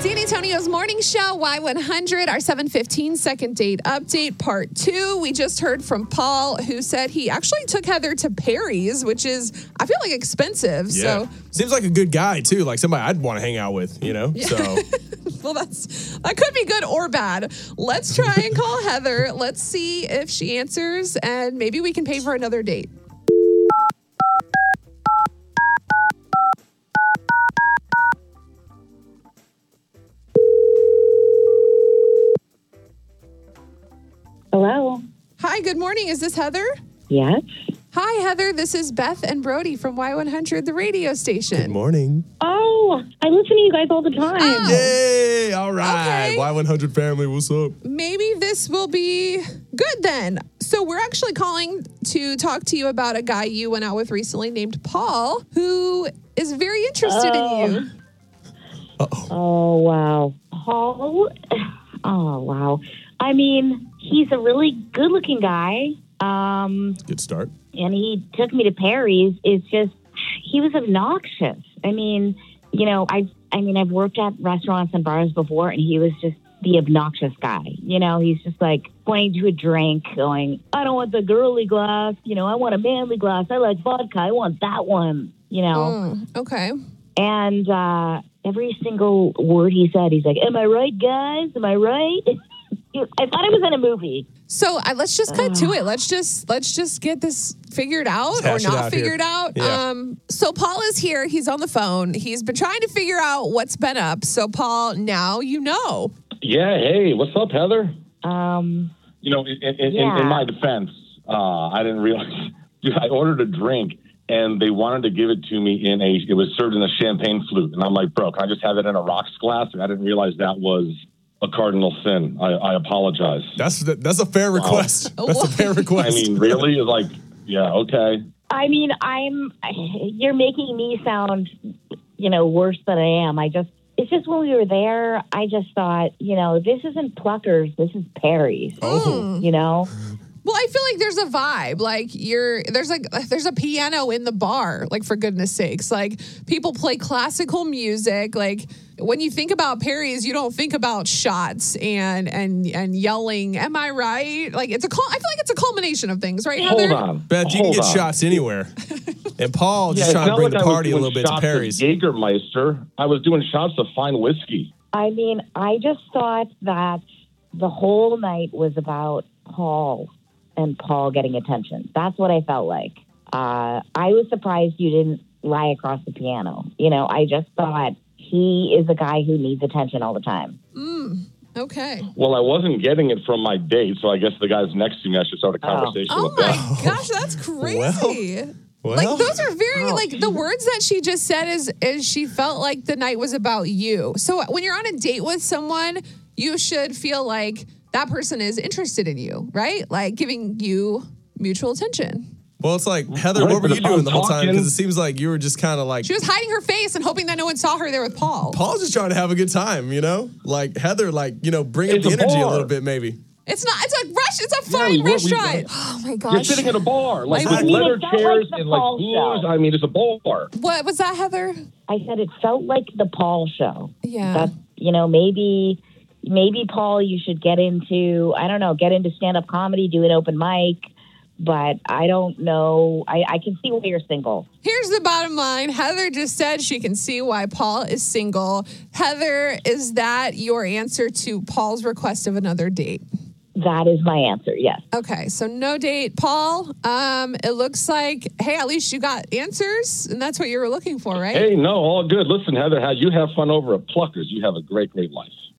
San Antonio's morning show, Y100, our 715 second date update, part two. We just heard from Paul, who said he actually took Heather to Perry's, which is, I feel like, expensive. Yeah. So, Seems like a good guy too, like somebody I'd want to hang out with, you know? So well, that's that could be good or bad. Let's try and call Heather. Let's see if she answers, and maybe we can pay for another date. Hi, good morning. Is this Heather? Yes. Hi, Heather. This is Beth and Brody from Y100, the radio station. good morning. Oh, I listen to you guys all the time. Oh. Yay! All right. Okay. Y100 family, what's up? maybe this will be good then. So, we're actually calling to talk to you about a guy you went out with recently named Paul, who is very interested in you. Oh, oh wow, Paul. Oh wow. I mean, he's a really good-looking guy. Um, Good start. and he took me to Perry's. It's just he was obnoxious. I mean, you know, I I mean, I've worked at restaurants and bars before, and he was just the obnoxious guy. You know, he's just like pointing to a drink, going, "I don't want the girly glass. You know, I want a manly glass. I like vodka. I want that one." You know, Mm, okay. and uh, every single word he said, he's like, "Am I right, guys? Am I right?" I thought it was in a movie. So uh, let's just cut to it. Let's just let's just get this figured out or hash it not out here. figured out. Yeah. Um, so Paul is here. He's on the phone. He's been trying to figure out what's been up. So Paul, now you know. Yeah, hey, what's up, Heather? Um, You know, in, in, in, Yeah. in my defense, uh, I didn't realize. Dude, I ordered a drink and they wanted to give it to me in a. It was served in a champagne flute, and I'm like, bro, can I just have it in a rocks glass? And I didn't realize that was a cardinal sin. I, I apologize. That's that's a fair request. That's a fair request. I mean, really? Like, yeah, okay. I mean, I'm. You're making me sound, you know, worse than I am. I just. It's just when we were there, I just thought, you know, this isn't Pluckers, this is Perry's. oh. You know, Well, I feel like there's a vibe. Like you're there's like there's a piano in the bar. Like for goodness sakes, like people play classical music. Like when you think about Perry's, you don't think about shots and and and yelling. Am I right? Like it's a cul- I feel like it's a culmination of things, right? Hold Heather? on. Beth, you can get on. shots anywhere. And Paul just it's trying to not bring like the I party a little bit to Perry's. Jägermeister. I was doing shots of fine whiskey. I mean, I just thought that the whole night was about Paul and Paul getting attention. That's what I felt like. Uh, I was surprised you didn't lie across the piano. You know, I just thought he is a guy who needs attention all the time. Okay. Well, I wasn't getting it from my date, so I guess the guys next to me, I should start a conversation Oh with them. my gosh, that's crazy. Well, like those are very Ouch. like the words that she just said is is she felt like the night was about you. So when you're on a date with someone, you should feel like that person is interested in you, right? Like giving you mutual attention. well, it's like Heather, Right, what were you if I'm doing the whole time? Because it seems like you were just kind of like She was hiding her face and hoping that no one saw her there with Paul. Paul's just trying to have a good time, you know? Like Heather, like, you know, bring up the a energy a little bit, maybe. It's not. It's a rush. It's a Yeah, fine we were- we- restaurant. oh my gosh! You're sitting at a bar, like I with mean, leather it felt like chairs and like Paul booze. show. I mean, it's a bar. what was that, Heather? I said it felt like the Paul show. Yeah. That you know, maybe maybe Paul you should get into I don't know, get into stand up comedy, do an open mic. But I don't know. I, I can see why you're single. Here's the bottom line. Heather just said she can see why Paul is single. Heather, is that your answer to Paul's request of another date? That is my answer. Yes. Okay, so no date, Paul. Um, it looks like hey, at least you got answers, and that's what you were looking for, right? Hey, no, all good. Listen, Heather, how you have fun over at Pluckers. You have a great, great life.